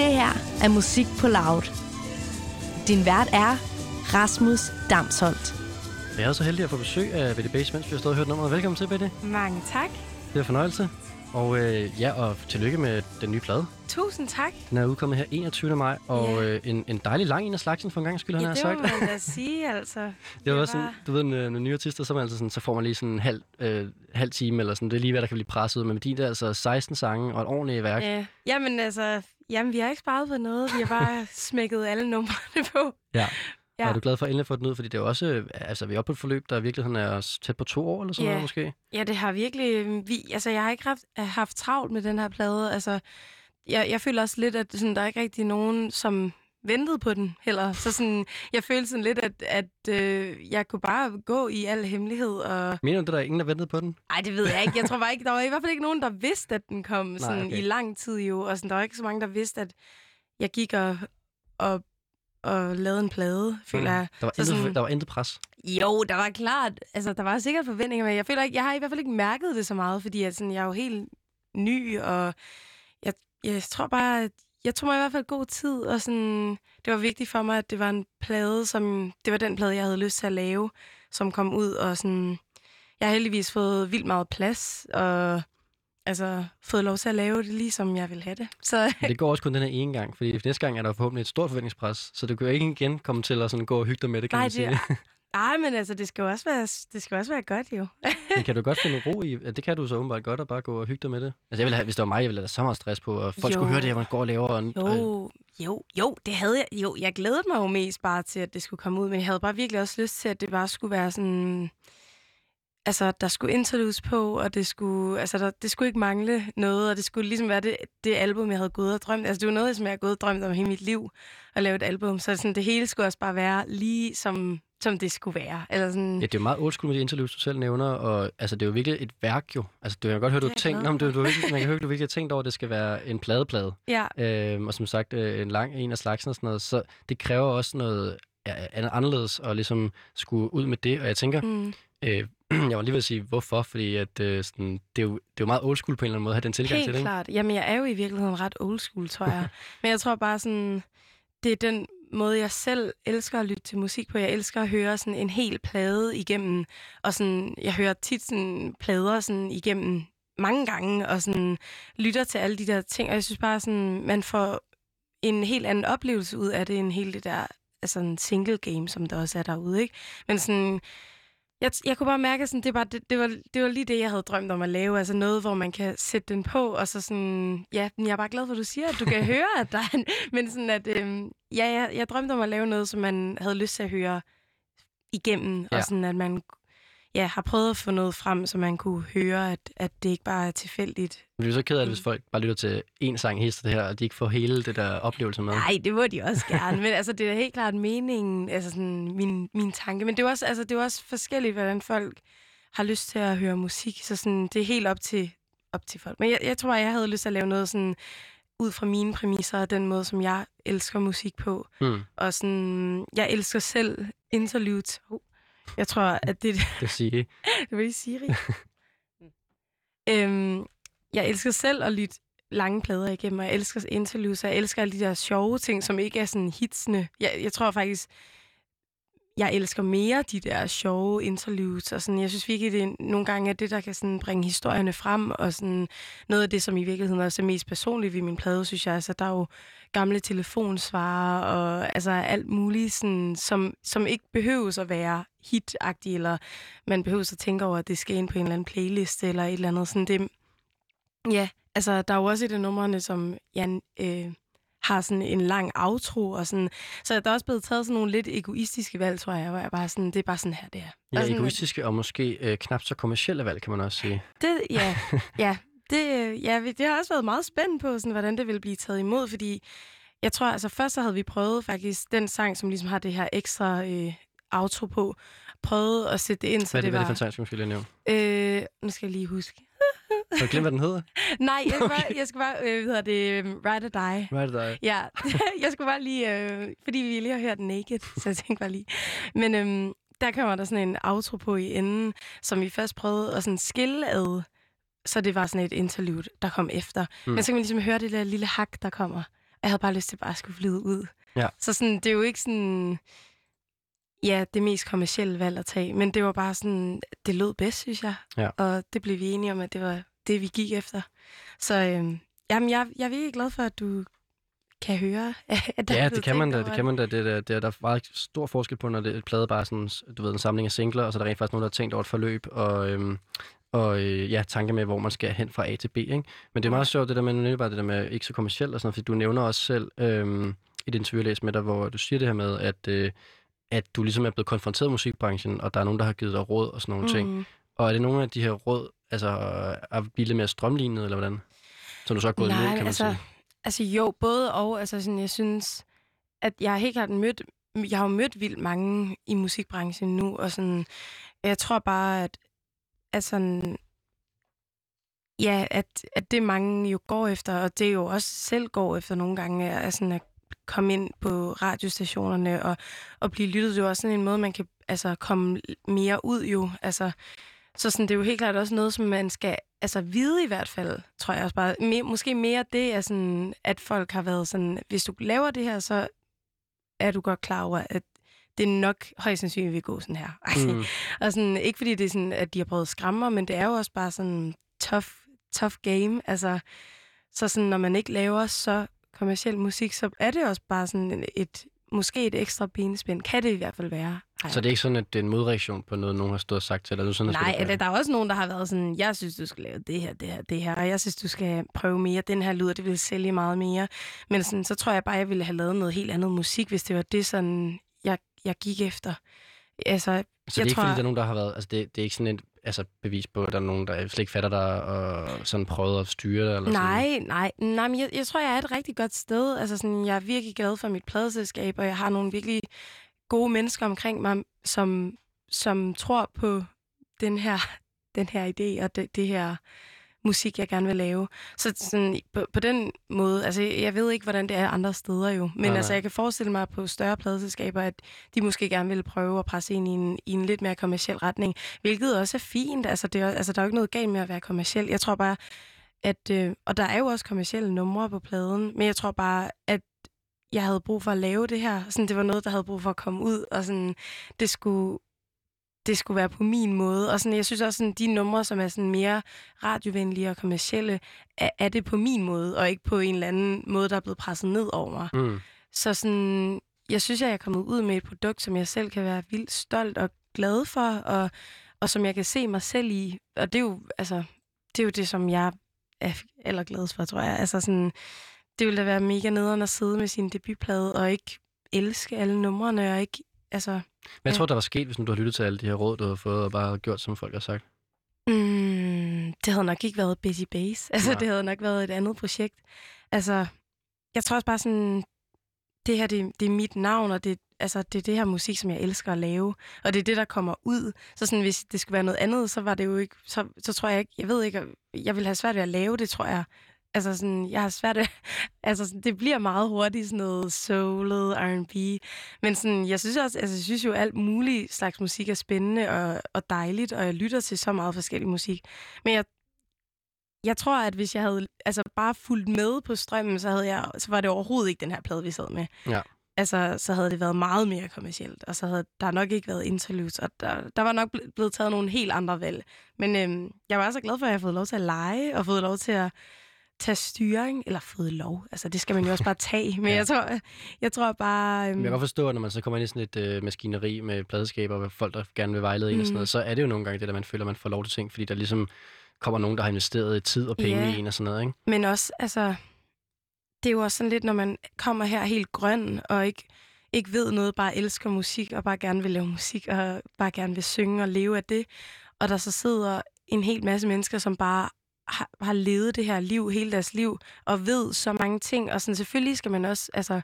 Det her er Musik på Loud. Din vært er Rasmus Damsholdt. Jeg er så heldig at få besøg af Betty Bass, mens vi har stået og hørt nummeret. Velkommen til, Betty. Mange tak. Det er en fornøjelse. Og øh, ja, og tillykke med den nye plade. Tusind tak. Den er udkommet her 21. maj, og Ja. øh, en, en dejlig lang en af slagsen for en gang skyld, han Ja, har det sagt. må man da sige, altså. Det var det sådan, var- du ved, når, når nye artister, så, man altid sådan, så får man lige sådan en halv, øh, halv time, eller sådan, det er lige hvad der kan blive presset ud. Men med de der altså 16 sange og et ordentligt værk. Ja. Jamen altså, jamen, vi har ikke sparet på noget. Vi har bare smækket alle numrene på. Ja. Ja. Og er du glad for at endelig få den ud? Fordi det er jo også, altså vi er oppe på et forløb, der i virkeligheden er tæt på to år, eller sådan Ja. noget måske. Ja, det har virkelig... Vi, altså, jeg har ikke haft, haft travlt med den her plade. Altså, jeg, jeg føler også lidt, at sådan, der er ikke rigtig nogen, som ventede på den heller. Så sådan, jeg følte sådan lidt, at, at øh, jeg kunne bare gå i al hemmelighed. Og... Mener du, der er ingen, der ventede på den? Ej, det ved jeg ikke. Jeg tror bare ikke, der var i hvert fald ikke nogen, der vidste, at den kom sådan, okay. i lang tid jo. Og sådan, der var ikke så mange, der vidste, at jeg gik og, og, og lavede en plade, føler jeg. Der var, Så intet, sådan- der var intet pres. Jo, der var klart, altså der var sikkert forventninger, men jeg føler ikke, jeg har i hvert fald ikke mærket det så meget, fordi at, sådan, jeg er jo helt ny, og jeg, jeg tror bare, at jeg tog mig i hvert fald god tid, og sådan, det var vigtigt for mig, at det var en plade, som, det var den plade, jeg havde lyst til at lave, som kom ud, og sådan, jeg har heldigvis fået vildt meget plads, og altså fået lov til at lave det, ligesom jeg vil have det. Så Men det går også kun den her ene gang, fordi næste gang er der forhåbentlig et stort forventningspres, så du kan jo ikke igen komme til at sådan gå og hygge dig med det, kan nej, man sige. det, ej, men altså, det skal jo også være, det skal også være godt, jo. Men kan du godt finde ro i, det kan du så åbenbart godt, at bare gå og hygge dig med det? Altså jeg ville have, hvis det var mig, jeg ville have så meget stress på, og folk Jo. skulle høre det, jeg man går og laver. Og, og, Jo, jo, jo, det havde jeg. Jo, jeg glædede mig jo mest bare til, at det skulle komme ud, men jeg havde bare virkelig også lyst til, at det bare skulle være sådan... Altså, der skulle interludes på, og det skulle, altså, der, det skulle ikke mangle noget, og det skulle ligesom være det, det album, jeg havde gået og drømt. Altså, det var noget, som jeg havde gået og drømt om hele mit liv, at lave et album. Så sådan, det hele skulle også bare være lige som, som det skulle være. Eller sådan, Ja, det er jo meget old school med de interviews, du selv nævner, og altså, det er jo virkelig et værk jo. Altså, du kan godt høre, du har Det tænkt, glad du, du, virkelig, man kan høre, du virkelig har tænkt over, at det skal være en pladeplade. ja, Øhm, og som sagt, øh, en lang en af slagsen og sådan noget, så det kræver også noget anderledes at ligesom skulle ud med det, og jeg tænker, mm, øh, jeg var lige ved at sige, hvorfor, fordi at, øh, sådan, det, er jo, det er jo meget old school på en eller anden måde at have den tilgang Helt til det, ikke? klart. Jamen, jeg er jo i virkeligheden ret old school, tror jeg. Men jeg tror bare sådan, det er den måde, jeg selv elsker at lytte til musik på. Jeg elsker at høre sådan en hel plade igennem, og sådan, jeg hører tit sådan plader sådan igennem mange gange, og sådan lytter til alle de der ting, og jeg synes bare sådan, man får en helt anden oplevelse ud af det, end hele det der altså en single game, som der også er derude, ikke? Men sådan, jeg, jeg kunne bare mærke, sådan, det, var, det, det, var, det var lige det, jeg havde drømt om at lave. Altså noget, hvor man kan sætte den på, og så sådan... Ja, men jeg er bare glad for, at du siger, at du kan høre, at der er en, Men sådan at... Øhm, ja, jeg, jeg drømte om at lave noget, som man havde lyst til at høre igennem. Ja. Og sådan, at man ja, har prøvet at få noget frem, så man kunne høre, at, at det ikke bare er tilfældigt. Men det er så ked af det, Mm. hvis folk bare lytter til én sang hele det her, og de ikke får hele det der oplevelse med. Nej, det må de også gerne. Men altså, det er helt klart meningen, altså sådan, min, min tanke. Men det er, også, altså, det er også forskelligt, hvordan folk har lyst til at høre musik. Så sådan, det er helt op til, op til folk. Men jeg, jeg tror, jeg havde lyst til at lave noget sådan, ud fra mine præmisser, og den måde, som jeg elsker musik på. Hmm, Og sådan, jeg elsker selv interludes. Oh, jeg tror, at det, det vil sige, det var lige Siri. øhm, jeg elsker selv at lytte lange plader igennem, og jeg elsker interviews, og jeg elsker alle de der sjove ting, som ikke er sådan hitsende. Jeg, jeg tror faktisk, jeg elsker mere de der sjove interviews, og sådan, jeg synes virkelig, det er nogle gange er det, der kan sådan bringe historierne frem, og sådan noget af det, som i virkeligheden også er mest personligt ved min plade, synes jeg, altså, der er jo gamle telefonsvarer, og altså alt muligt, sådan, som, som ikke behøves at være hit eller man behøver at tænke over, at det skal ind på en eller anden playlist, eller et eller andet. Sådan det, ja, altså, der er jo også et af numrene, som Jan øh, har sådan en lang outro, og sådan, så der er også blevet taget sådan nogle lidt egoistiske valg, tror jeg, hvor jeg bare sådan, det er bare sådan her, det er. ja, Og sådan, egoistiske og måske øh, knap så kommercielle valg, kan man også sige. Det, ja, ja, det, øh, ja, vi- det har også været meget spændt på, sådan, hvordan det ville blive taget imod, fordi jeg tror, altså først så havde vi prøvet faktisk den sang, som ligesom har det her ekstra øh, outro på, prøvet at sætte det ind, så Hvad det, det hvad er det var... for en sang, som skal lige nævne? Øh, nu skal jeg lige huske. Har du glemt, hvad den hedder? Nej, jeg skal bare, jeg skal bare øh, hvad hedder det, um, Ride or Die. Det, der er? Ja, jeg skulle bare lige, øh, fordi vi lige har hørt Naked, så jeg tænkte bare lige. Men øhm, der kommer der sådan en outro på i enden, som vi først prøvede at sådan skille ad, så det var sådan et interlude, der kom efter. Mm. Men så kan man ligesom høre det der lille hak, der kommer. Jeg havde bare lyst til bare at skulle flyde ud. Ja. Så sådan, det er jo ikke sådan... Ja, det mest kommercielle valg at tage, men det var bare sådan, det lød bedst, synes jeg. Ja. Og det blev vi enige om, at det var det, vi gik efter. Så øhm, jamen, jeg, jeg er virkelig glad for, at du kan høre, at der er Ja, det kan man da. Det kan man da. Det, er, det er, der er meget stor forskel på, når det er plade bare sådan, du ved, en samling af singler, og så er der rent faktisk nogen, der har tænkt over et forløb, og, øhm, og øh, ja, tanke med, hvor man skal hen fra A til B, ikke? Men det er meget sjovt, det der med, nu det bare det der med ikke så kommercielt og sådan noget, fordi du nævner også selv øhm, i et interview, jeg læste med dig, hvor du siger det her med, at, øh, at du ligesom er blevet konfronteret med musikbranchen, og der er nogen, der har givet dig råd og sådan nogle mm. ting. Og er det nogle af de her råd, altså at blive lidt mere strømlignet, eller hvordan? Som du så har gået Nej, imod, kan man altså, sige. Altså jo, både og. Altså sådan, jeg synes, at jeg har helt klart mødt, jeg har jo mødt vildt mange i musikbranchen nu, og sådan, jeg tror bare, at, at sådan, ja, at, at det mange jo går efter, og det jo også selv går efter nogle gange, er sådan at komme ind på radiostationerne og, og blive lyttet. Det er jo også sådan en måde, man kan altså, komme mere ud jo. Altså, så sådan, det er jo helt klart også noget, som man skal altså, vide i hvert fald, tror jeg også bare. Me, måske mere det er sådan, at folk har været sådan, hvis du laver det her, så er du godt klar over, at det er nok højst sandsynligt vil gå sådan her. Mm. og sådan, ikke fordi det er sådan, at de har prøvet at skræmme mig, men det er jo også bare sådan tough, tough game. Altså, så sådan, når man ikke laver så kommersiel musik, så er det også bare sådan et, måske et ekstra benspænd. Kan det i hvert fald være. Ej. Så det er ikke sådan, at det er en modreaktion på noget, nogen har stået og sagt til dig? Du sådan, Nej, eller der er også nogen, der har været sådan, jeg synes, du skal lave det her, det her, det her, og jeg synes, du skal prøve mere. Den her lyder, det vil sælge meget mere. Men sådan, så tror jeg bare, jeg ville have lavet noget helt andet musik, hvis det var det, sådan, jeg, jeg gik efter. Altså, Så det er jeg ikke, tror- fordi der er nogen, der har været... Altså, det, det er ikke sådan et altså, bevis på, at der er nogen, der slet ikke fatter dig og sådan prøvet at styre dig? Eller Nej, nej, nej, men jeg, jeg tror, jeg er et rigtig godt sted. Altså sådan, jeg er virkelig glad for mit pladeselskab, og jeg har nogle virkelig gode mennesker omkring mig, som, som tror på den her, den her idé og det, det her musik, jeg gerne vil lave. Så sådan, på, på den måde, altså jeg ved ikke, hvordan det er andre steder jo, men Nej, altså nej. jeg kan forestille mig på større pladeselskaber, at de måske gerne vil prøve at presse ind i en, i en lidt mere kommersiel retning, hvilket også er fint. Altså, det er, altså der er jo ikke noget galt med at være kommersiel. Jeg tror bare, at, øh, og der er jo også kommersielle numre på pladen, men jeg tror bare, at jeg havde brug for at lave det her. Sådan, det var noget, der havde brug for at komme ud, og sådan, det skulle, det skulle være på min måde. Og sådan, jeg synes også, sådan, de numre, som er sådan mere radiovenlige og kommercielle, er, er det på min måde, og ikke på en eller anden måde, der er blevet presset ned over mig. Mm. Så sådan, jeg synes, at jeg er kommet ud med et produkt, som jeg selv kan være vildt stolt og glad for, og, og som jeg kan se mig selv i. Og det er jo, altså, det, er jo det, som jeg er allergladest for, tror jeg. Altså sådan, det ville da være mega nederen at sidde med sin debutplade og ikke elske alle numrene, og ikke, altså... Men jeg Ja. tror, der var sket, hvis nu du har lyttet til alle de her råd, du har fået, og bare gjort, som folk har sagt. Mm, det havde nok ikke været Busy Base. Altså, Nej. det havde nok været et andet projekt. Altså, jeg tror også bare sådan, det her, det, det er mit navn, og det, altså, det er det her musik, som jeg elsker at lave. Og det er det, der kommer ud. Så sådan, hvis det skulle være noget andet, så var det jo ikke, så, så tror jeg ikke, jeg ved ikke, jeg vil have svært ved at lave det, tror jeg. Altså sådan, jeg har svært ved, altså sådan, det bliver meget hurtigt sådan noget soulet, R&B. Men sådan, jeg synes også, altså jeg synes jo alt muligt slags musik er spændende og, og dejligt, og jeg lytter til så meget forskellig musik. Men jeg, jeg tror, at hvis jeg havde altså bare fulgt med på strømmen, så, havde jeg, så var det overhovedet ikke den her plade, vi sad med. Ja. Altså, så havde det været meget mere kommercielt, og så havde der nok ikke været interludes, og der, der var nok ble- blevet taget nogle helt andre valg. Men øhm, jeg var så glad for, at jeg har fået lov til at lege, og fået lov til at tage styring, eller fået lov. Altså, det skal man jo også bare tage. Men Ja. jeg, tror, jeg tror bare... Øhm, jeg kan godt forstå, at når man så kommer ind i sådan et øh, maskineri med pladeskaber, og folk, der gerne vil vejlede en og sådan Mm. noget, så er det jo nogle gange det, der man føler, man får lov til ting, fordi der ligesom kommer nogen, der har investeret tid og penge Ja. i en og sådan noget, ikke? Men også, altså, det er jo også sådan lidt, når man kommer her helt grøn, og ikke, ikke ved noget, bare elsker musik, og bare gerne vil lave musik, og bare gerne vil synge og leve af det. Og der så sidder en hel masse mennesker, som bare har, har levet det her liv hele deres liv, og ved så mange ting. Og sådan, selvfølgelig skal man også, altså,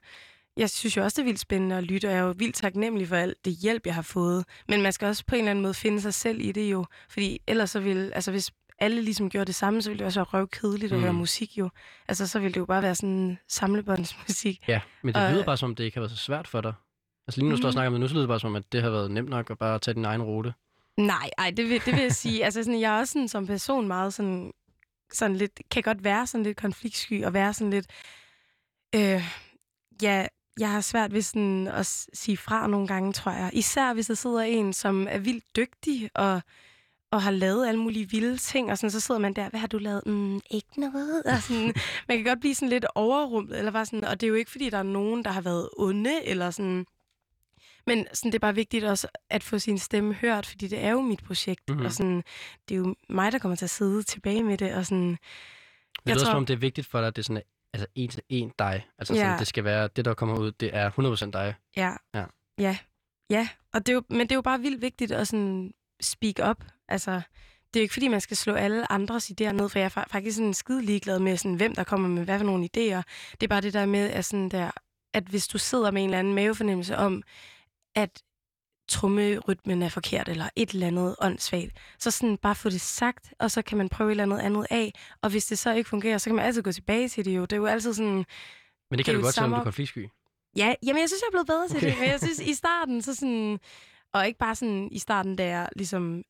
jeg synes jo også, det er vildt spændende at lytte, og jeg er jo vildt taknemmelig for alt det hjælp, jeg har fået. Men man skal også på en eller anden måde finde sig selv i det jo. Fordi ellers så vil, altså hvis alle ligesom gjorde det samme, så ville det også være røvkedeligt at Mm. høre musik jo. Altså så ville det jo bare være sådan samlebåndsmusik. Ja, men det Og- lyder bare som, om det ikke har været så svært for dig. Altså lige nu, du står og Mhm. snakker med, nu så lyder det bare som, at det har været nemt nok at bare tage din egen rute. Nej, ej, det vil, det vil jeg sige. Altså sådan, jeg er også sådan, som person meget sådan, sådan lidt, kan godt være sådan lidt konfliktsky, og være sådan lidt, Øh, ja, jeg har svært ved sådan at sige fra nogle gange, tror jeg. Især hvis der sidder en, som er vildt dygtig og, og har lavet alle mulige vilde ting, og sådan, så sidder man der, hvad har du lavet? Mm, ikke noget. Og sådan, man kan godt blive sådan lidt overrumlet, eller bare sådan, og det er jo ikke, fordi der er nogen, der har været onde, eller sådan... Men sådan, det er bare vigtigt også at få sin stemme hørt, fordi det er jo mit projekt, Mhm. mm-hmm. og sådan, det er jo mig, der kommer til at sidde tilbage med det, og sådan... Det Jeg lyder tror- som om, det er vigtigt for dig, at det er sådan, altså en til en dig. Altså sådan, Ja. det skal være, det der kommer ud, det er 100% dig. Ja. Ja. Ja. Ja. Og det er jo, men det er jo bare vildt vigtigt at sådan speak up. Altså, det er jo ikke, fordi man skal slå alle andres idéer ned, for jeg er fa- faktisk sådan skide ligeglad med, sådan, hvem der kommer med hvad for nogle idéer. Det er bare det der med, at, sådan der, at hvis du sidder med en eller anden mavefornemmelse om, at trummerytmen er forkert, eller et eller andet åndssvagt, så sådan bare få det sagt, og så kan man prøve et eller andet andet af. Og hvis det så ikke fungerer, så kan man altid gå tilbage til det jo. Det er jo altid sådan, Men det Det kan jo du godt, selvom du er konfliktsky. Ja, jamen jeg synes, jeg er blevet bedre til Okay. det. Men jeg synes, i starten, så sådan... Og ikke bare sådan i starten, da jeg ligesom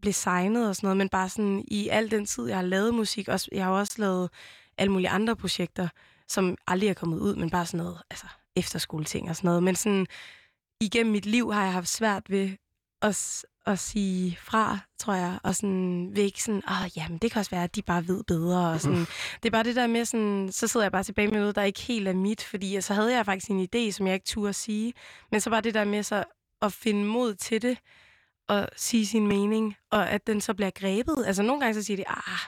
blev signet og sådan noget, men bare sådan i al den tid, jeg har lavet musik. Også, jeg har også lavet alle mulige andre projekter, som aldrig er kommet ud, men bare sådan noget, altså efterskoleting og sådan noget. Men sådan, igennem mit liv har jeg haft svært ved at, at sige fra, tror jeg, og sådan ikke sådan, åh, jamen det kan også være, at de bare ved bedre, og sådan, det er bare det der med sådan, så sidder jeg bare tilbage med noget, der ikke helt er mit, fordi så havde jeg faktisk en idé, som jeg ikke turde sige, men så bare det der med så at finde mod til det, og sige sin mening, og at den så bliver grebet. Altså nogle gange så siger de, ah,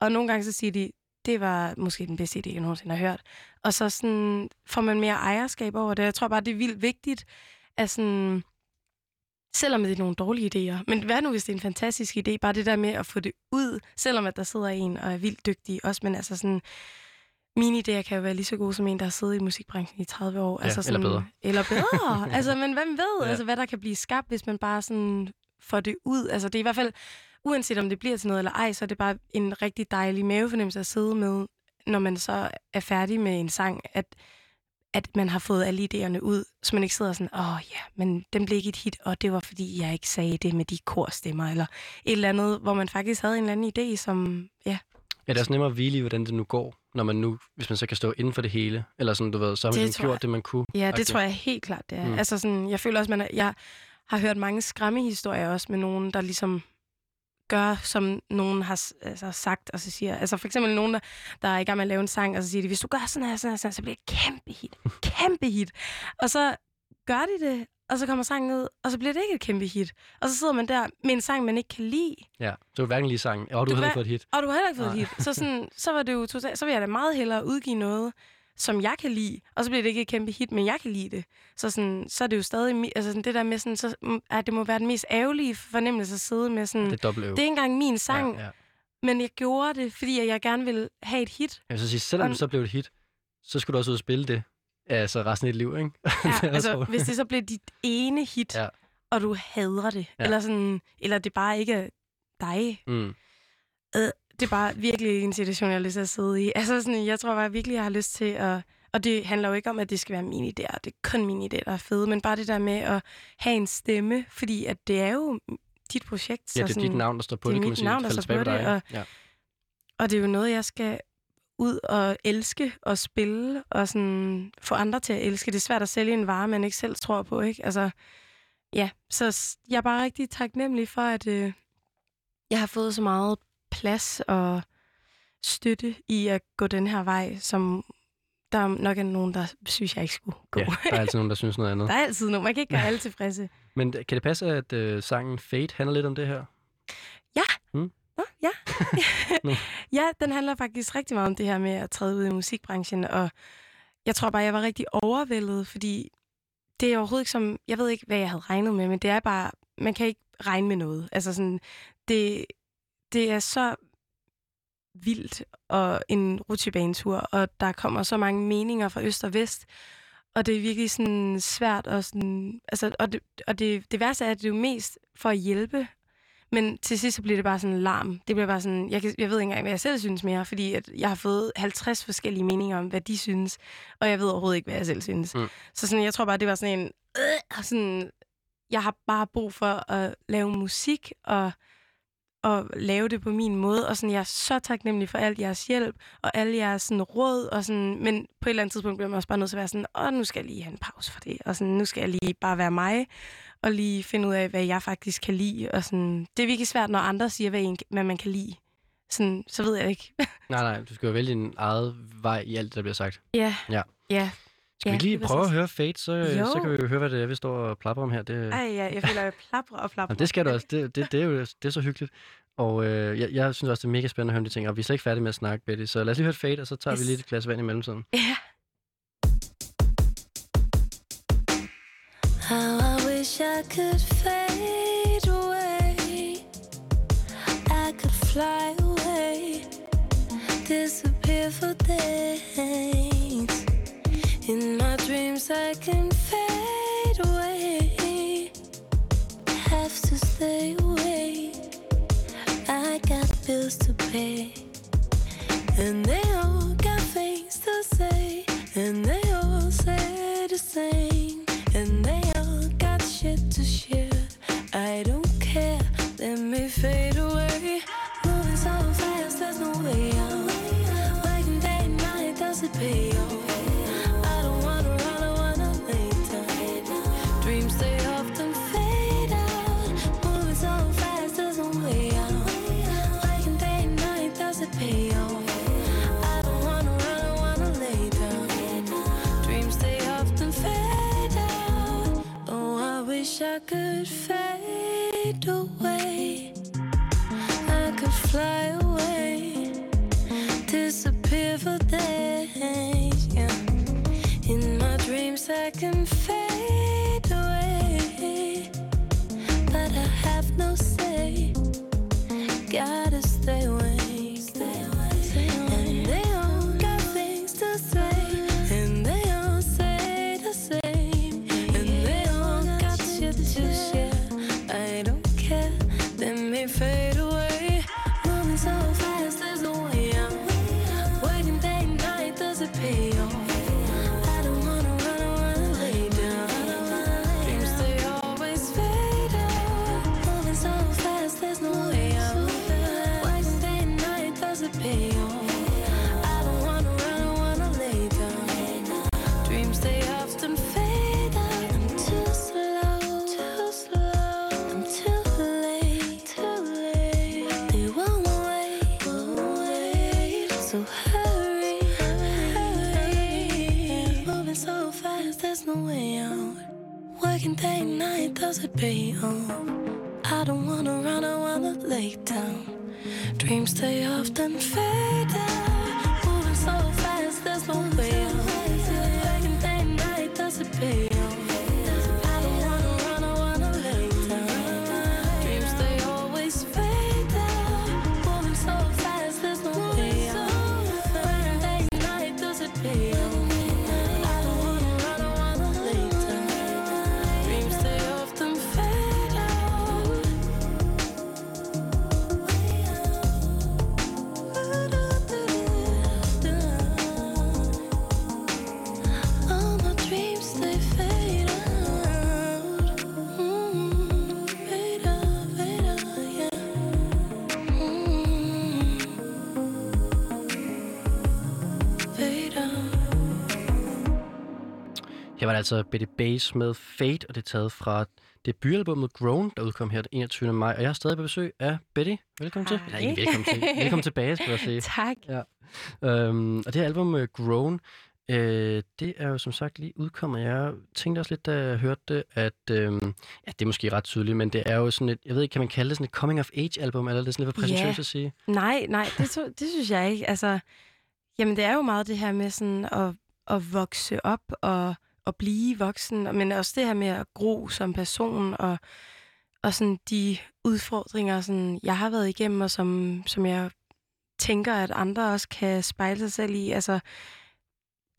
og nogle gange så siger de, det var måske den bedste idé, jeg nogensinde har hørt. Og så sådan, får man mere ejerskab over det. Jeg tror bare, det er vildt vigtigt, at sådan, selvom det er nogle dårlige idéer, men hvad nu, hvis det er en fantastisk idé, bare det der med at få det ud, selvom at der sidder en og er vildt dygtig også, men altså sådan, mine idéer kan jo være lige så gode som en, der har siddet i musikbranchen i 30 år. Ja, altså eller sådan, bedre. Eller bedre. altså, men hvem ved, ja. altså, hvad der kan blive skabt, hvis man bare sådan får det ud. Altså, det er i hvert fald, uanset om det bliver til noget eller ej, så er det bare en rigtig dejlig mavefornemmelse at sidde med, når man så er færdig med en sang, at, at man har fået alle idéerne ud, så man ikke sidder sådan, åh oh, ja, men den blev ikke et hit, og det var fordi, jeg ikke sagde det med de korstemmer, eller et eller andet, hvor man faktisk havde en eller anden idé, som, ja, Ja, det er også nemmere at hvile i, hvordan det nu går, når man nu, hvis man så kan stå inden for det hele. Eller sådan, du ved, så har man ligesom gjort jeg- det, man kunne. Ja, det tror jeg helt klart, det er. Mm. Altså sådan, jeg føler også, man er, jeg har hørt mange skræmmehistorier også med nogen, der ligesom gør, som nogen har altså, sagt, og så siger, altså for eksempel nogen, der, der er i gang med at lave en sang, og så siger de, hvis du gør sådan her, sådan her, sådan her så bliver det et kæmpe hit. Kæmpe hit. Og så gør de det, og så kommer sangen ud, og så bliver det ikke et kæmpe hit. Og så sidder man der med en sang, man ikke kan lide, Ja, så du hverken lige sang, og du, Du havde kan- fået et hit. og du har heller ikke fået Nej. et hit. Så, sådan, så var det jo totalt, så vil jeg da meget hellere udgive noget, som jeg kan lide, og så bliver det ikke et kæmpe hit, men jeg kan lide det. Så, sådan, så er det jo stadig, altså sådan det der med sådan, så, mm, at det må være den mest ærgerlige fornemmelse at sidde med sådan, Det det, er det er ikke engang min sang, Ja, ja. men jeg gjorde det, fordi jeg gerne ville have et hit. Jeg vil så sige, selvom det så blev et hit, så skulle du også ud og spille det. Altså resten af dit liv, ikke? Ja, Det altså, hvis det så blev dit ene hit, Ja. og du hader det, Ja. eller, sådan, eller det bare ikke er dig, Mm. Det er bare virkelig en situation, jeg har lyst til at sidde i. Altså sådan, jeg tror bare virkelig, jeg har lyst til at... Og det handler jo ikke om, at det skal være mine idéer. Det er kun mine idéer, der er fede. Men bare det der med at have en stemme, fordi at det er jo dit projekt. Ja, så det er sådan, dit navn, der står på det det, kan man sige. navn, der står på det, og-? Ja. Og det er jo noget, jeg skal ud og elske og spille, og sådan få andre til at elske. Det er svært at sælge en vare, man ikke selv tror på, ikke? Altså, ja, så jeg er bare rigtig taknemmelig for, at øh, jeg har fået så meget plads og støtte i at gå den her vej, som der nok er nogen, der synes, jeg ikke skulle gå. ja, der er altid nogen, der synes noget andet. der er altid nogen. Man kan ikke gøre alle tilfredse. Men kan det passe, at øh, sangen Fate handler lidt om det her? Nå, ja. Nå. ja, den handler faktisk rigtig meget om det her med at træde ud i musikbranchen, og jeg tror bare, jeg var rigtig overvældet, fordi det er overhovedet ikke som, jeg ved ikke, hvad jeg havde regnet med, men det er bare, man kan ikke regne med noget. Altså sådan, det, det er så vildt og en rutsjebanetur, og der kommer så mange meninger fra øst og vest, og det er virkelig sådan svært, og, sådan, altså, og, det, og det, det værste er, at det er jo mest for at hjælpe men til sidst så bliver det bare sådan en larm. Det bliver bare sådan, jeg, kan, jeg ved ikke engang, hvad jeg selv synes mere, fordi at jeg har fået 50 forskellige meninger om, hvad de synes, og jeg ved overhovedet ikke, hvad jeg selv synes. Mm. Så sådan, jeg tror bare, det var sådan en, øh, sådan, jeg har bare brug for at lave musik, og, at lave det på min måde, og sådan, jeg er så taknemmelig for alt jeres hjælp, og alle jeres sådan, råd, og sådan, men på et eller andet tidspunkt bliver man også bare nødt til at være sådan, åh, nu skal jeg lige have en pause for det, og sådan, nu skal jeg lige bare være mig, og lige finde ud af, hvad jeg faktisk kan lide, og sådan, det er virkelig svært, når andre siger, hvad, en, hvad man kan lide. Sådan, så ved jeg ikke. Nej, nej, du skal jo vælge din eget vej i alt der bliver sagt. ja. Ja. Ja. Skal Ja, vi lige prøve at høre Fate, så, Jo. så kan vi jo høre, hvad det er, vi står og plapper om her. Det, Ej, ja, jeg føler, jeg plapper og plapper. Jamen, det skal du også. Det, det, det, er jo det er så hyggeligt. Og øh, jeg, jeg synes også, det er mega spændende at høre om de ting, og vi er slet ikke færdige med at snakke, Betty. Så lad os lige høre et Fate, og så tager yes. vi lige et glas vand i mellemtiden. Ja. How I wish I could fade away. I could fly away, disappear for days. In my dreams, I can fade away. Have to stay away. I got bills to pay, and they all got things to say, and they all say the same, I can fade away, but I have no say. Gotta pay off? I don't wanna run, I wanna lay down. Dreams they often fade out. Var altså Betty Bass med Fate, og det er taget fra debutalbummet Grown, der udkom her den 21. maj. Og jeg er stadig på besøg af Betty. Velkommen til. Hej. Eller ikke velkommen til. Velkommen tilbage, skal jeg sige. Tak. Øhm, og det her album, uh, Grown, øh, det er jo som sagt lige udkommet. Jeg tænkte også lidt, da jeg hørte det, at øhm, ja, det er måske ret tydeligt, men det er jo sådan et, jeg ved ikke, kan man kalde det sådan et coming-of-age-album, eller er det sådan lidt for præsentøst Ja. at sige? Nej, nej, det, så, det synes jeg ikke. Altså, jamen, det er jo meget det her med sådan at, at vokse op og at blive voksen, men også det her med at gro som person og, og sådan de udfordringer, sådan, jeg har været igennem, og som, som jeg tænker, at andre også kan spejle sig selv i. Altså,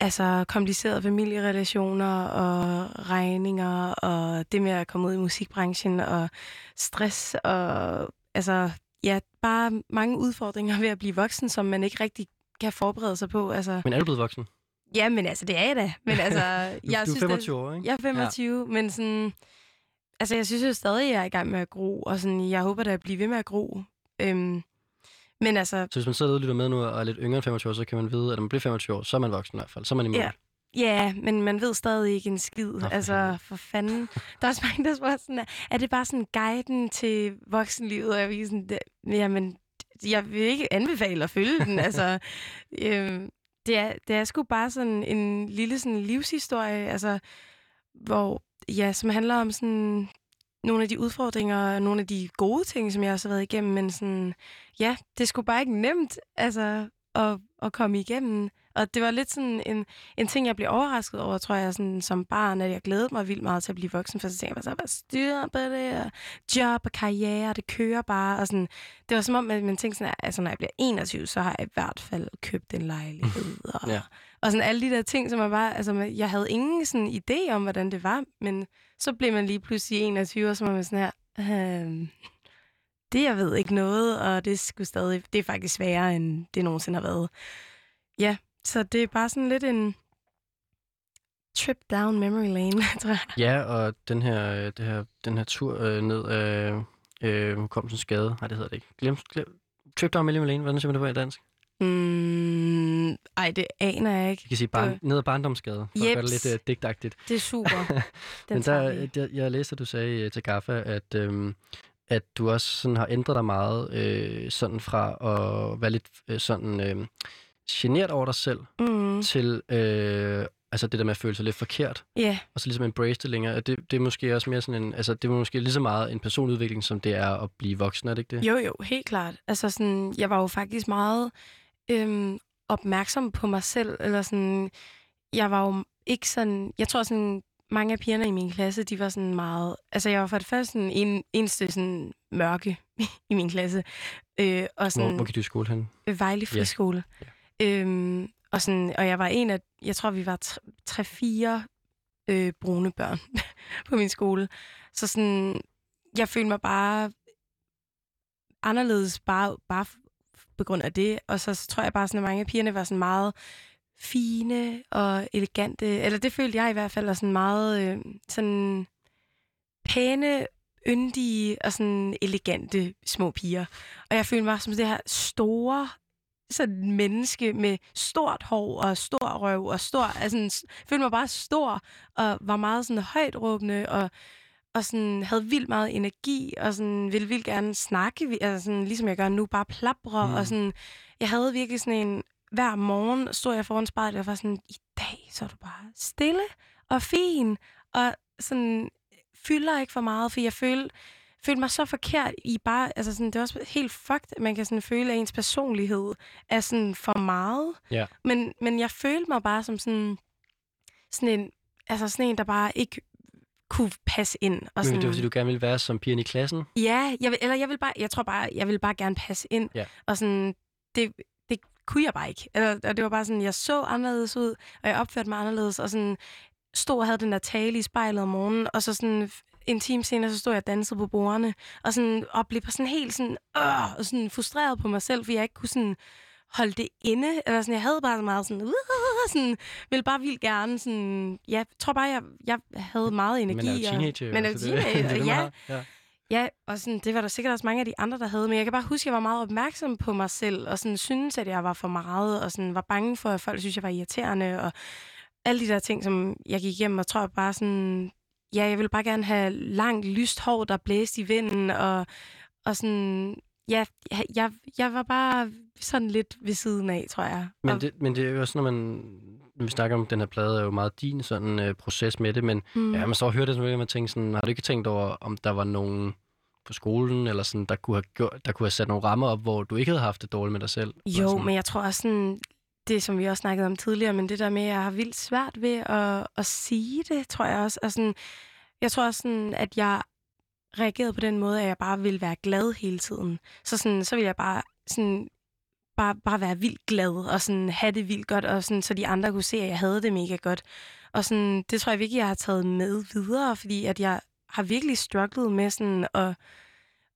altså komplicerede familierelationer og regninger og det med at komme ud i musikbranchen og stress og altså ja, bare mange udfordringer ved at blive voksen, som man ikke rigtig kan forberede sig på. Altså, Men er du blevet voksen? Ja, men altså, det er jeg da. Men altså, Du, jeg du er synes, 25 år, ikke? jeg er 25, ja. men sådan... Altså, jeg synes jo stadig, jeg er i gang med at gro, og sådan, jeg håber da at blive ved med at gro Øhm, men altså, Så hvis man sidder og lytter med nu og er lidt yngre end 25 år, så kan man vide, at når man bliver 25 år, så er man voksen i hvert fald. Så er man i mål. Ja. ja, men man ved stadig ikke en skid. for altså, helvede. for fanden. Der er også mange, der spørger sådan, er, er det bare sådan guiden til voksenlivet? Og jeg vil sådan, jamen, jeg vil ikke anbefale at følge den. altså, øhm, det, er, det er sgu bare sådan en lille sådan livshistorie, altså, hvor, ja, som handler om sådan nogle af de udfordringer og nogle af de gode ting, som jeg også har været igennem, men sådan, ja, det skulle bare ikke nemt, altså, at, at komme igennem. Og det var lidt sådan en, en ting, jeg blev overrasket over, tror jeg, sådan, som barn, at jeg glædede mig vildt meget til at blive voksen, for så tænkte jeg bare, så bare styr på det, og job og karriere, det kører bare, og sådan, det var som om, at man tænkte sådan, at altså, når jeg bliver 21, så har jeg i hvert fald købt en lejlighed, og, Ja. og sådan alle de der ting, som jeg bare, altså, jeg havde ingen sådan idé om, hvordan det var, men så blev man lige pludselig 21, og så var man sådan her, øhm, det jeg ved ikke noget, og det skulle stadig, det er faktisk sværere, end det nogensinde har været. Ja, så det er bare sådan lidt en trip down memory lane, tror jeg. Ja, og den her, det her, den her tur øh, ned af øh, hukommelsens skade, nej, det hedder det ikke. Glem, glem, Trip down memory lane, hvordan siger man det på i dansk? Mm, ej, det aner jeg ikke. Jeg kan sige barn, ned ad barndomsskade, for at gøre det Jeps. lidt øh, digtagtigt. Det er super. Den Men der, der, jeg læste, at du sagde øh, til Gaffa, at, øhm, at du også sådan har ændret dig meget øh, sådan fra at være lidt øh, sådan øh, generet over dig selv, Mm, til øh, altså det der med at føle sig lidt forkert, ja, og så ligesom embrace det længere. Det, det er måske også mere sådan en, altså det er måske lige så meget en personudvikling, som det er at blive voksen, er det ikke det? jo jo, helt klart. Altså sådan, jeg var jo faktisk meget øhm, opmærksom på mig selv, eller sådan, jeg var jo ikke sådan, jeg tror sådan, mange af pigerne i min klasse, de var sådan meget, altså jeg var for det første sådan en, eneste sådan mørke i min klasse, øh, og sådan, Hvor, hvor gik du i skole hen? Øh, Vejle Ja. Friskole. Øhm, og, sådan, og jeg var en af, jeg tror, vi var tre- tre-fire øh, brune børn på min skole. Så sådan, jeg følte mig bare anderledes, bare, bare på grund af det. Og så, så tror jeg bare, sådan, at mange af pigerne var sådan meget fine og elegante. Eller det følte jeg i hvert fald, og sådan meget øh, sådan pæne, yndige og sådan elegante små piger. Og jeg følte mig som det her store sådan menneske med stort hår og stor røv og stor, altså følte mig bare stor og var meget sådan højt råbende og, og sådan havde vildt meget energi og sådan ville vildt gerne snakke, altså sådan, ligesom jeg gør nu, bare plapre mm. og sådan, jeg havde virkelig sådan en, hver morgen stod jeg foran spejlet og var sådan, i dag så er du bare stille og fin og sådan fylder ikke for meget, for jeg følte, følte mig så forkert i bare, altså sådan, det er også helt fucked, at man kan sådan føle, at ens personlighed er sådan for meget. Ja. Men, men jeg følte mig bare som sådan, sådan en, altså sådan en, der bare ikke kunne passe ind. Og Men sådan, det var, fordi du gerne ville være som pigerne i klassen? Ja, jeg vil, eller jeg vil bare, jeg tror bare, jeg vil bare gerne passe ind. Ja. Og sådan, det kunne jeg bare ikke. Og det var bare sådan, jeg så anderledes ud, og jeg opførte mig anderledes, og sådan stod og havde den der tale i spejlet om morgenen, og så sådan en time senere, så stod jeg og dansede på bordene, og sådan, og blev sådan helt sådan, øh, og sådan frustreret på mig selv, fordi jeg ikke kunne sådan holde det inde, eller sådan, jeg havde bare så meget sådan, uh, sådan, ville bare vildt gerne sådan, ja, jeg tror bare, jeg, jeg havde meget energi. Men er jo teenager. og, men er jo det- teenager, det det, man ja. har. ja. Ja, og sådan, det var der sikkert også mange af de andre, der havde, men jeg kan bare huske, at jeg var meget opmærksom på mig selv, og sådan synes, at jeg var for meget, og sådan var bange for, at folk synes, jeg var irriterende, og alle de der ting, som jeg gik igennem, og tror jeg bare sådan, ja, jeg ville bare gerne have langt, lyst hår, der blæste i vinden, og, og sådan, ja, jeg, jeg var bare sådan lidt ved siden af, tror jeg. Men det, men det er jo også, når man... Vi snakker om den her plade, er jo meget din sådan øh, proces med det, men mm, ja, man så hører det, så vil man tænke sådan, har du ikke tænkt over, om der var nogen på skolen, eller sådan, der kunne have, gjort, der kunne have sat nogle rammer op, hvor du ikke havde haft det dårligt med dig selv? Jo, sådan. men jeg tror også sådan, det som vi også snakkede om tidligere, men det der med, at jeg har vildt svært ved at, at sige det, tror jeg også. Og sådan, jeg tror også sådan, at jeg reagerede på den måde, at jeg bare ville være glad hele tiden. Så, sådan, så ville jeg bare, sådan, bare, bare være vildt glad, og sådan, have det vildt godt, og sådan, så de andre kunne se, at jeg havde det mega godt. Og sådan, det tror jeg virkelig, jeg har taget med videre, fordi at jeg har virkelig strugglet med sådan at,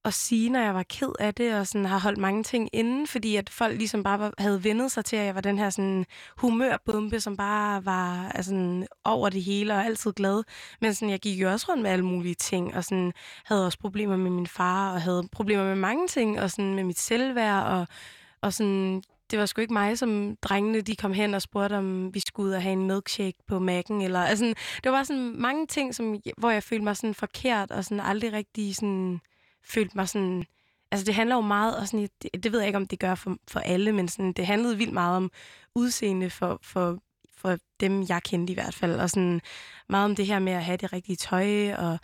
at sige, når jeg var ked af det, og sådan har holdt mange ting inde, fordi at folk ligesom bare var, havde vendet sig til, at jeg var den her sådan humørbombe, som bare var altså, over det hele og altid glad. Men sådan, jeg gik jo også rundt med alle mulige ting, og sådan, havde også problemer med min far, og havde problemer med mange ting, og sådan med mit selvværd, og, og sådan, det var sgu ikke mig, som drengene de kom hen og spurgte, om vi skulle ud og have en milkshake på Mac'en. Eller, altså, det var sådan mange ting, som, hvor jeg følte mig sådan forkert, og sådan aldrig rigtig sådan, følte mig sådan... Altså, det handler jo meget, og sådan, det, det ved jeg ikke, om det gør for, for alle, men sådan, det handlede vildt meget om udseende for, for, for dem, jeg kendte i hvert fald. Og sådan meget om det her med at have det rigtige tøj, og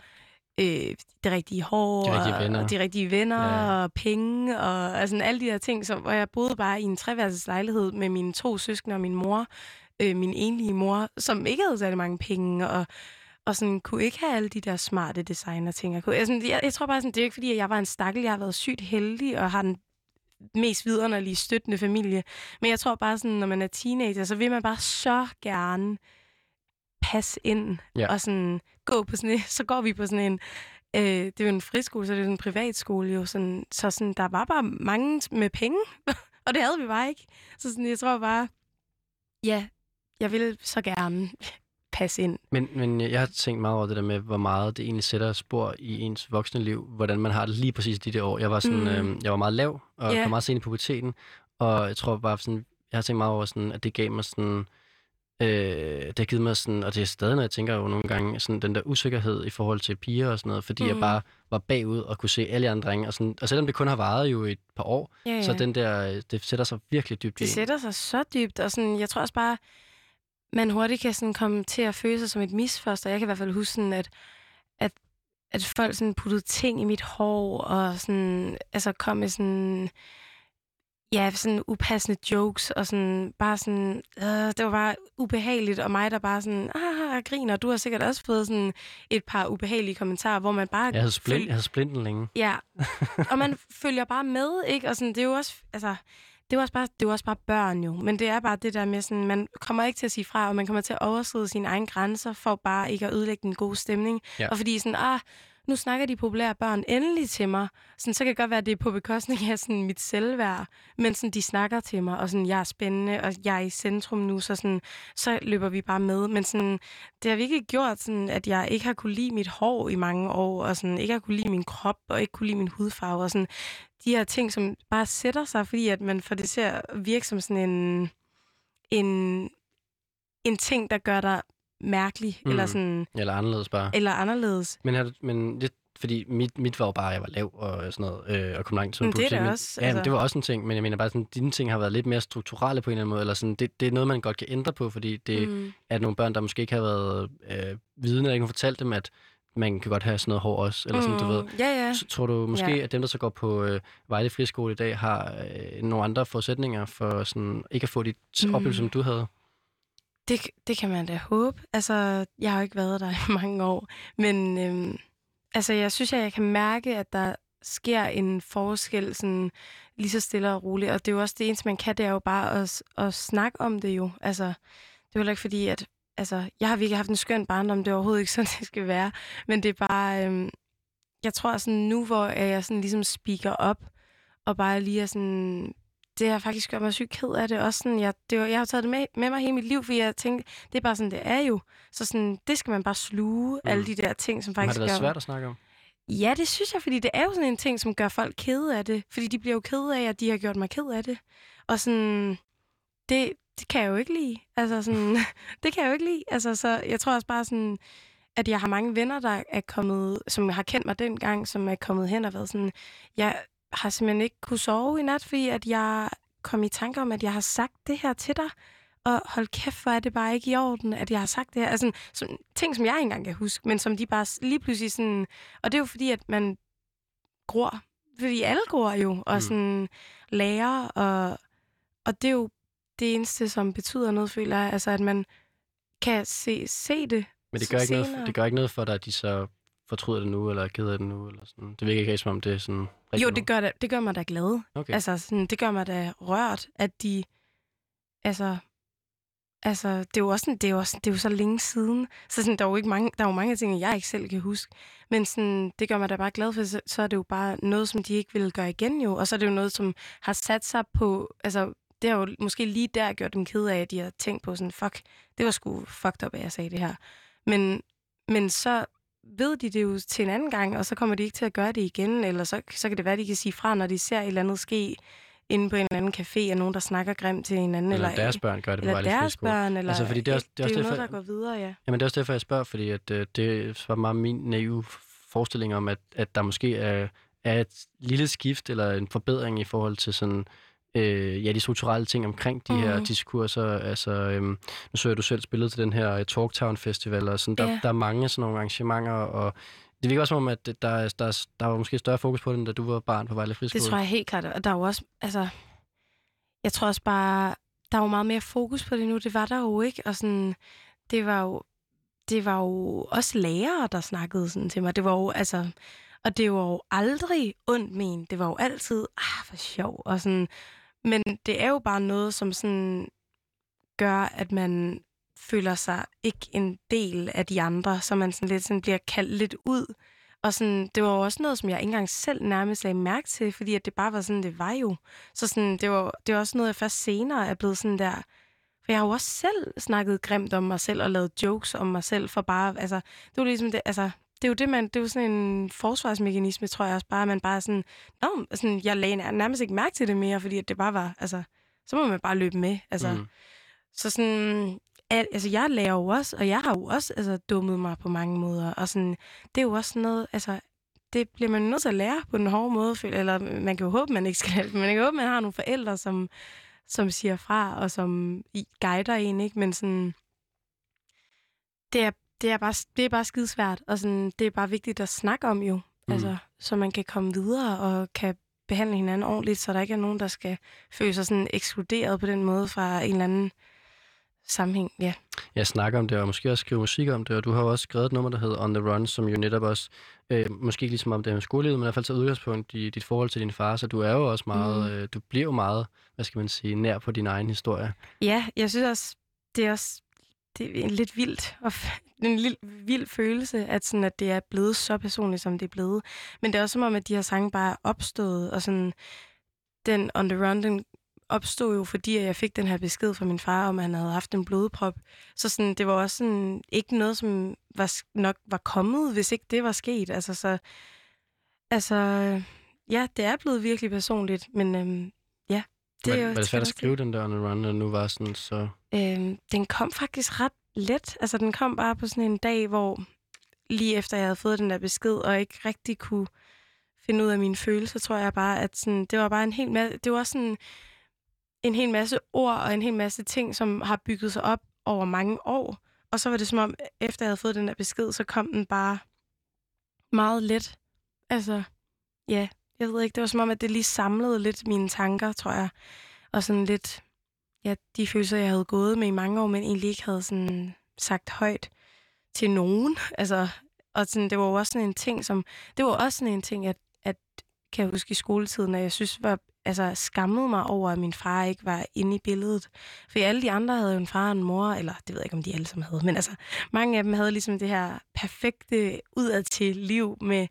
øh, det rigtige hår, De rigtige og, venner. og de rigtige venner, Ja. og penge, og altså, alle de der ting, som, hvor jeg boede bare i en treværelses lejlighed med mine to søskende og min mor, øh, min enlige mor, som ikke havde særlig mange penge, og, og sådan kunne ikke have alle de der smarte designer ting. Jeg, kunne, altså, jeg, jeg tror bare, sådan, det er ikke fordi, at jeg var en stakkel. Jeg har været sygt heldig og har den mest vidunderlige støttende familie. Men jeg tror bare sådan, når man er teenager, så vil man bare så gerne passe ind Ja. og sådan gå på sådan en, så går vi på sådan en øh, det er jo en friskole, så det er jo en privatskole jo, sådan, så sådan, der var bare mange med penge, og det havde vi bare ikke. Så sådan, jeg tror bare, ja, jeg ville så gerne passe ind. Men, men jeg har tænkt meget over det der med, hvor meget det egentlig sætter spor i ens voksne liv, hvordan man har det lige præcis de der år. Jeg var sådan, Mm. øh, jeg var meget lav, og yeah. kom meget sent i puberteten, og jeg tror bare sådan, jeg har tænkt meget over sådan, at det gav mig sådan, øh, det har givet mig sådan, og det er stadig, når jeg tænker jo nogle gange, sådan den der usikkerhed i forhold til piger og sådan noget, fordi mm. jeg bare var bagud og kunne se alle andre drenge, og, sådan, og selvom det kun har varet jo et par år, Ja, ja. så den der, det sætter sig virkelig dybt i Det sætter sig så dybt, og sådan, jeg tror også bare, man hurtigt kan sådan komme til at føle sig som et misfoster. Jeg kan i hvert fald huske, sådan, at, at, at folk sådan puttede ting i mit hår, og sådan, altså kom med sådan, ja, sådan upassende jokes, og sådan, bare sådan, øh, det var bare ubehageligt, og mig, der bare sådan, ah, griner, du har sikkert også fået sådan et par ubehagelige kommentarer, hvor man bare... Jeg havde, splint, føl- jeg havde splinten længe. Ja, og man følger bare med, ikke? Og sådan, det er jo også, altså, det er jo også bare, det er jo også bare børn jo. Men det er bare det der med sådan, man kommer ikke til at sige fra, og man kommer til at overskride sine egne grænser, for bare ikke at ødelægge den gode stemning. Ja. Og fordi sådan, ah, nu snakker de populære børn endelig til mig. Sådan, så kan det godt være, at det er på bekostning af sådan, mit selvværd. Men sådan, de snakker til mig, og sådan, jeg er spændende, og jeg er i centrum nu, så, sådan, så løber vi bare med. Men sådan, det har virkelig gjort, sådan, at jeg ikke har kunne lide mit hår i mange år, og sådan, ikke har kunne lide min krop, og ikke kunne lide min hudfarve. Og sådan, de her ting, som bare sætter sig, fordi at man får det til at virke som sådan en, en, en ting, der gør dig mærkelig, Mm. mm. eller, sådan, Eller anderledes bare. eller anderledes. Men, har men det, fordi mit, mit var jo bare, at jeg var lav og sådan noget, øh, og kom langt til Men det er politik. da Men- også, Ja, altså... det var også en ting, men jeg mener bare sådan, dine ting har været lidt mere strukturelle på en eller anden måde, eller sådan, det, det er noget, man godt kan ændre på, fordi det mm. er nogle børn, der måske ikke har været øh, vidne, eller ikke har fortalt dem, at man kan godt have sådan noget hår også, eller sådan, du ved. Ja, ja. Så tror du måske, Ja. at dem, der så går på øh, Vejle Friskole i dag, har øh, nogle andre forudsætninger for sådan, ikke at få de mm. Mm. oplevelser, som du havde? Det, det kan man da håbe. Altså, jeg har jo ikke været der i mange år, men øhm, altså, jeg synes, at jeg kan mærke, at der sker en forskel sådan, lige så stille og roligt. Og det er jo også det eneste, man kan, det er jo bare at, at snakke om det jo. Altså, det er jo ikke fordi, at altså, jeg har virkelig haft en skøn barndom, det er overhovedet ikke sådan, det skal være. Men det er bare, øhm, jeg tror sådan nu, hvor jeg sådan ligesom speaker op, og bare lige er sådan, det har faktisk gjort mig sygt ked af det. Også sådan, jeg, det var, jeg har taget det med, med mig hele mit liv, fordi jeg tænkte, det er bare sådan, det er jo. Så sådan, det skal man bare sluge, Mm. alle de der ting, som Har faktisk det været gør... svært at snakke om? Ja, det synes jeg, fordi det er jo sådan en ting, som gør folk kede af det. Fordi de bliver jo kede af, at de har gjort mig ked af det. Og sådan, det, det kan jeg jo ikke lide. Altså sådan, det kan jeg jo ikke lide. Altså, så jeg tror også bare sådan, at jeg har mange venner, der er kommet, som har kendt mig dengang, som er kommet hen og været sådan, jeg har simpelthen ikke kunne sove i nat, fordi at jeg kom i tanke om, at jeg har sagt det her til dig, og hold kæft, hvor er det bare ikke i orden, at jeg har sagt det her. Altså, sådan, ting, som jeg ikke engang kan huske, men som de bare lige pludselig sådan... Og det er jo fordi, at man gror. Fordi alle gror jo, og Mm. sådan lærer, og, og det er jo det eneste, som betyder noget, føler jeg. Altså, at man kan se, se det. Men det gør, ikke noget, senere. det gør ikke noget for dig, at de så fortryder det nu, eller er ked af det nu, eller sådan. Det virker ikke som om det er sådan Jo, det gør, det, det gør mig da glad. Okay. Altså, sådan, det gør mig da rørt, at de... Altså, Altså, det er jo også, sådan, det er jo, også, det er jo så længe siden. Så sådan, der er jo ikke mange, der er jo mange ting, jeg ikke selv kan huske. Men sådan, det gør mig da bare glad for, så, så er det jo bare noget, som de ikke vil gøre igen jo. Og så er det jo noget, som har sat sig på, altså, det har jo måske lige der gjort dem ked af, at de har tænkt på sådan, fuck, det var sgu fucked up, at jeg sagde det her. Men, men så ved de det jo til en anden gang, og så kommer de ikke til at gøre det igen, eller så, så kan det være, at de kan sige fra, når de ser et eller andet ske inde på en eller anden café, og nogen, der snakker grimt til hinanden. Eller, Eller, deres børn gør det på eller Vejle deres børn, eller... Altså, fordi det er også- det er det også er derfor- noget, der går videre, ja. Jamen det er også derfor, jeg spørger, fordi at, øh, det var meget min naive forestilling om, at, at der måske er, er et lille skift eller en forbedring i forhold til sådan, øh, ja, de strukturelle ting omkring de mm. her Mhm. diskurser. Altså, øhm, nu så jeg, du selv spillede til den her øh, Talktown Festival, og sådan, der, Ja. der er mange sådan nogle arrangementer, og det virker også som om, at der, er- der, er- der var måske større fokus på det, end da du var barn på Vejle Friskole. Det tror jeg helt klart. Og der er jo også, altså, jeg tror også bare, der er jo meget mere fokus på det nu. Det var der jo ikke, og sådan, det var jo, det var jo også lærere, der snakkede sådan til mig. Det var jo, altså, og det var jo aldrig ondt men. Det var jo altid, ah, for sjov, og sådan, men det er jo bare noget, som sådan gør, at man føler sig ikke en del af de andre, så man sådan lidt sådan bliver kaldt lidt ud. Og sådan, det var jo også noget, som jeg ikke engang selv nærmest lagde mærke til, fordi at det bare var sådan, det var jo. Så sådan, det, var, det var også noget, jeg først senere er blevet sådan der... For jeg har jo også selv snakket grimt om mig selv og lavet jokes om mig selv for bare... Altså, det var ligesom det, altså, det er jo det, man, det er jo sådan en forsvarsmekanisme, tror jeg også bare, at man bare sådan, Nå, sådan, jeg lagde nær- nærmest ikke mærke til det mere, fordi at det bare var, altså, så må man bare løbe med, altså. Mm. Så sådan, at, altså jeg lærer jo også, og jeg har jo også altså, dummet mig på mange måder, og sådan, det er jo også noget, altså, det bliver man nødt til at lære på den hårde måde, eller man kan jo håbe, man ikke skal lære man kan håbe, man har nogle forældre, som, som siger fra, og som guider en, ikke? Men sådan, det er, det er bare, det er bare skidesvært, og sådan, det er bare vigtigt at snakke om jo, Mm. altså, så man kan komme videre og kan behandle hinanden ordentligt, så der ikke er nogen, der skal føle sig sådan ekskluderet på den måde fra en eller anden sammenhæng. Ja. Jeg snakker om det, og måske også skrive musik om det, og du har jo også skrevet et nummer, der hedder On The Run, som jo netop også, øh, måske ikke ligesom om det er med skolelivet, men i hvert fald tager udgangspunkt i dit forhold til din far, så du er jo også meget, Mm. øh, du bliver jo meget, hvad skal man sige, nær på din egen historie. ja, jeg synes også, det er også det er lidt vildt, og en lille, vild følelse, at, sådan, at det er blevet så personligt, som det er blevet. Men det er også som om, at de her sange bare er opstået, og sådan, den On The Run, den opstod jo, fordi jeg fik den her besked fra min far, om at han havde haft en blodprop. Så sådan, det var også sådan, ikke noget, som var, nok var kommet, hvis ikke det var sket. Altså, så, altså, ja, det er blevet virkelig personligt, men øhm. Det var, jo var det svært at skrive den der On The Run, når nu var sådan så... Øhm, den kom faktisk ret let. Altså, den kom bare på sådan en dag, hvor lige efter jeg havde fået den der besked, og ikke rigtig kunne finde ud af mine følelser, tror jeg bare, at sådan, det var bare en hel masse, det var sådan en hel masse ord og en hel masse ting, som har bygget sig op over mange år. Og så var det som om, efter jeg havde fået den der besked, så kom den bare meget let. Altså, ja, jeg ved ikke, det var som om, at det lige samlede lidt mine tanker, tror jeg. Og sådan lidt, ja, de følelser, jeg havde gået med i mange år, men egentlig ikke havde sådan sagt højt til nogen. Altså, og sådan, det var jo også sådan en ting, som, det var også sådan en ting, at, at kan jeg huske i skoletiden, at jeg synes var, altså skammede mig over, at min far ikke var inde i billedet. For alle de andre havde jo en far og en mor, eller det ved jeg ikke, om de alle sammen havde, men altså mange af dem havde ligesom det her perfekte udadtil liv med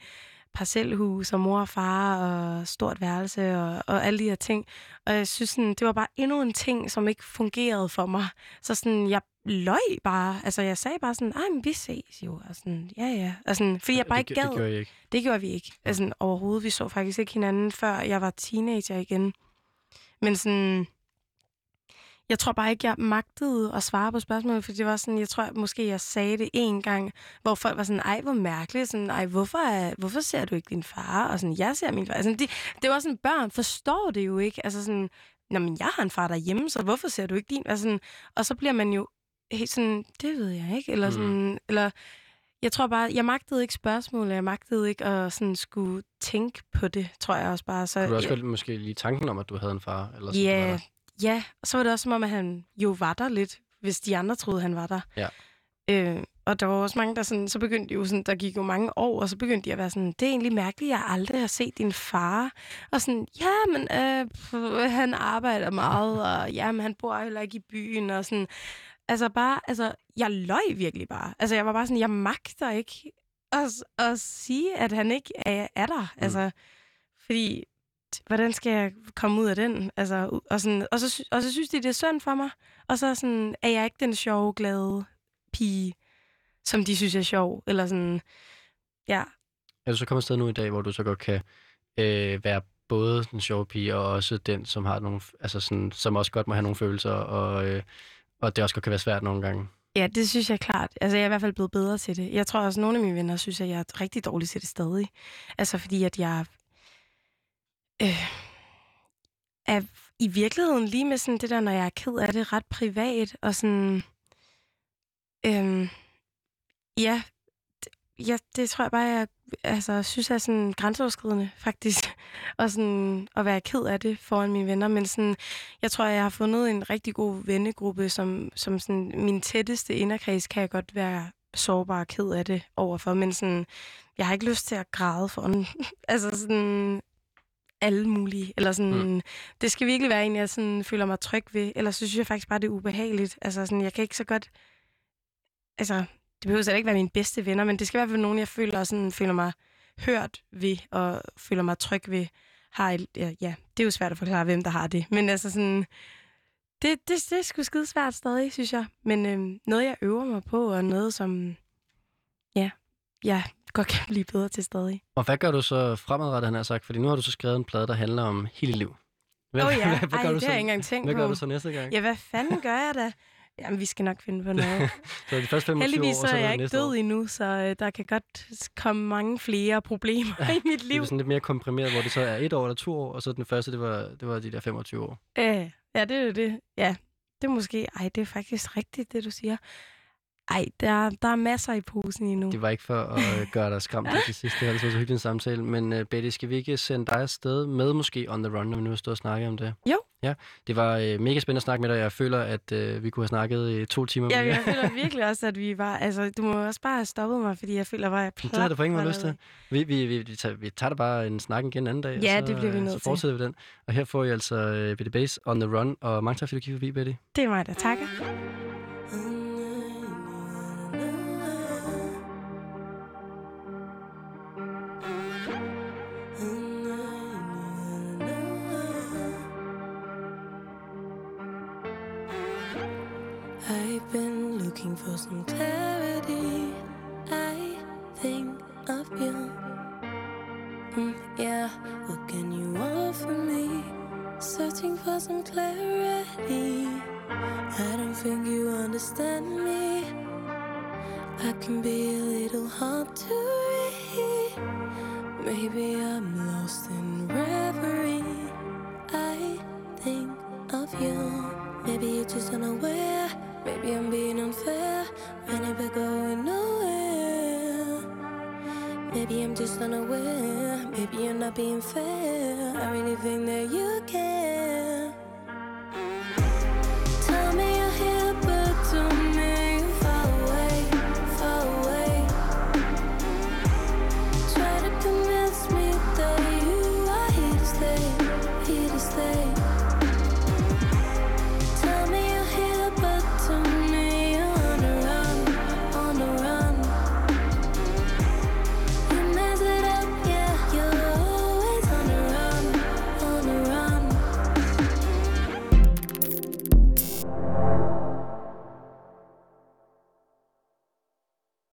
parcelhus og mor og far og stort værelse og, og alle de her ting. Og jeg synes, sådan, det var bare endnu en ting, som ikke fungerede for mig. Så sådan, jeg løj bare. Altså, jeg sagde bare sådan, ej, men vi ses jo. Og sådan, ja, ja. Og sådan, fordi jeg bare ikke det, gad. det gjorde jeg ikke. Det gjorde vi ikke. Altså overhovedet. Vi så faktisk ikke hinanden, før jeg var teenager igen. Men sådan... Jeg tror bare ikke, jeg magtede at svare på spørgsmålet, for det var sådan, jeg tror måske, jeg sagde det en gang, hvor folk var sådan, ej, hvor mærkeligt, sådan, ej, hvorfor, er, hvorfor ser du ikke din far? Og sådan, jeg ser min far. Altså, det, det var sådan, børn forstår det jo ikke. Altså sådan, Nå, men jeg har en far derhjemme, så hvorfor ser du ikke din? Altså sådan, og så bliver man jo helt sådan, det ved jeg ikke. Eller sådan, mm. eller jeg tror bare, jeg magtede ikke spørgsmålet, jeg magtede ikke at sådan skulle tænke på det, tror jeg også bare. Så, Kunne du også ja, godt måske lige tanken om, at du havde en far? Eller sådan, ja, der? Ja, og så var det også som om, at han jo var der lidt, hvis de andre troede, han var der. Ja. Øh, og der var også mange, der sådan, så begyndte jo sådan, der gik jo mange år, og så begyndte de at være sådan, det er egentlig mærkeligt, jeg aldrig har set din far. Og sådan, ja, men øh, pff, han arbejder meget, og ja, men han bor heller ikke i byen, og sådan, Altså bare, altså, jeg løj virkelig bare. Altså, jeg var bare sådan, jeg magter ikke at, at sige, at han ikke er, er der. Mm. Altså, fordi, hvordan skal jeg komme ud af den? Altså, og, sådan, og, så, og så synes de, det er synd for mig. Og så sådan, er jeg ikke den sjove, glade pige, som de synes er sjov. Eller sådan, ja. Er du så kommet et sted nu i dag, hvor du så godt kan øh, være både den sjove pige, og også den, som har nogle, altså sådan, som også godt må have nogle følelser, og, øh, og det også godt kan være svært nogle gange? Ja, det synes jeg klart. Altså, jeg er i hvert fald blevet bedre til det. Jeg tror også, at nogle af mine venner synes, at jeg er rigtig dårlig til det stadig. Altså, fordi at jeg øh, er i virkeligheden lige med sådan det der, når jeg er ked af det, ret privat, og sådan... Øh, ja, ja, det tror jeg bare, jeg altså, synes er sådan grænseoverskridende, faktisk. og sådan at være ked af det foran mine venner. Men sådan, jeg tror, jeg har fundet en rigtig god vennegruppe, som, som sådan, min tætteste inderkreds kan jeg godt være sårbar og ked af det overfor. Men sådan, jeg har ikke lyst til at græde for den. altså sådan alle mulige. Eller sådan, mm. Det skal virkelig være en, jeg sådan, føler mig tryg ved. Eller så synes jeg faktisk bare, det er ubehageligt. Altså sådan, jeg kan ikke så godt... Altså, det behøver slet ikke være mine bedste venner, men det skal i hvert fald nogen, jeg føler, sådan, føler mig hørt ved, og føler mig tryg ved. Har et, ja, ja, det er jo svært at forklare, hvem der har det. Men altså sådan, det, det, det er sgu skide svært stadig, synes jeg. Men øhm, noget, jeg øver mig på, og noget, som ja, jeg godt kan blive bedre til stadig. Og hvad gør du så fremadrettet, han har sagt? Fordi nu har du så skrevet en plade, der handler om hele liv. Hvad, Åh oh, ja, hvad, hvad Ej, gør du det så, har jeg ikke engang tænkt hvad på. gør du så næste gang? Ja, hvad fanden gør jeg da? Jamen, vi skal nok finde på noget. Så de første 25 Heldigvis år, så er jeg det ikke død år. endnu, så øh, der kan godt komme mange flere problemer i mit Det liv. er sådan lidt mere komprimeret, hvor det så er et år eller to år, og så den første, det var, det var de der 25 år. Øh, ja, det er det. Ja, det er måske... Ej, det er faktisk rigtigt, det du siger. Ej, der, der er masser i posen endnu. Det var ikke for at øh, gøre dig skræmt til sidst. Det været så hyggelig en samtale. Men uh, Betty, skal vi ikke sende dig afsted med måske On The Run, når vi nu har stået og snakket om det? Jo. Ja, det var uh, mega spændende at snakke med dig. Jeg føler, at uh, vi kunne have snakket i to timer Ja, mere. jeg føler virkelig også, at vi var... Altså, du må også bare have stoppet mig, fordi jeg føler bare, at jeg Det har du på ingen måde lyst til. Vi, vi, vi, vi, tager, vi tager da bare en snak igen en anden dag. Ja, så, det bliver vi nødt Så til. fortsætter vi den. Og her får I altså uh, Betty Base On The Run. Og mange tak, fordi du kiggede forbi, Betty. Det er mig, der takker. Looking for some clarity. I think of you. Mm, yeah, what can you offer me? Searching for some clarity. I don't think you understand me. I can be a little hard to read. Maybe I'm lost in reverie. I think of you. Maybe you're just unaware. Maybe I'm being unfair. Running but going nowhere. Maybe I'm just unaware. Maybe you're not being fair. I really think that you care.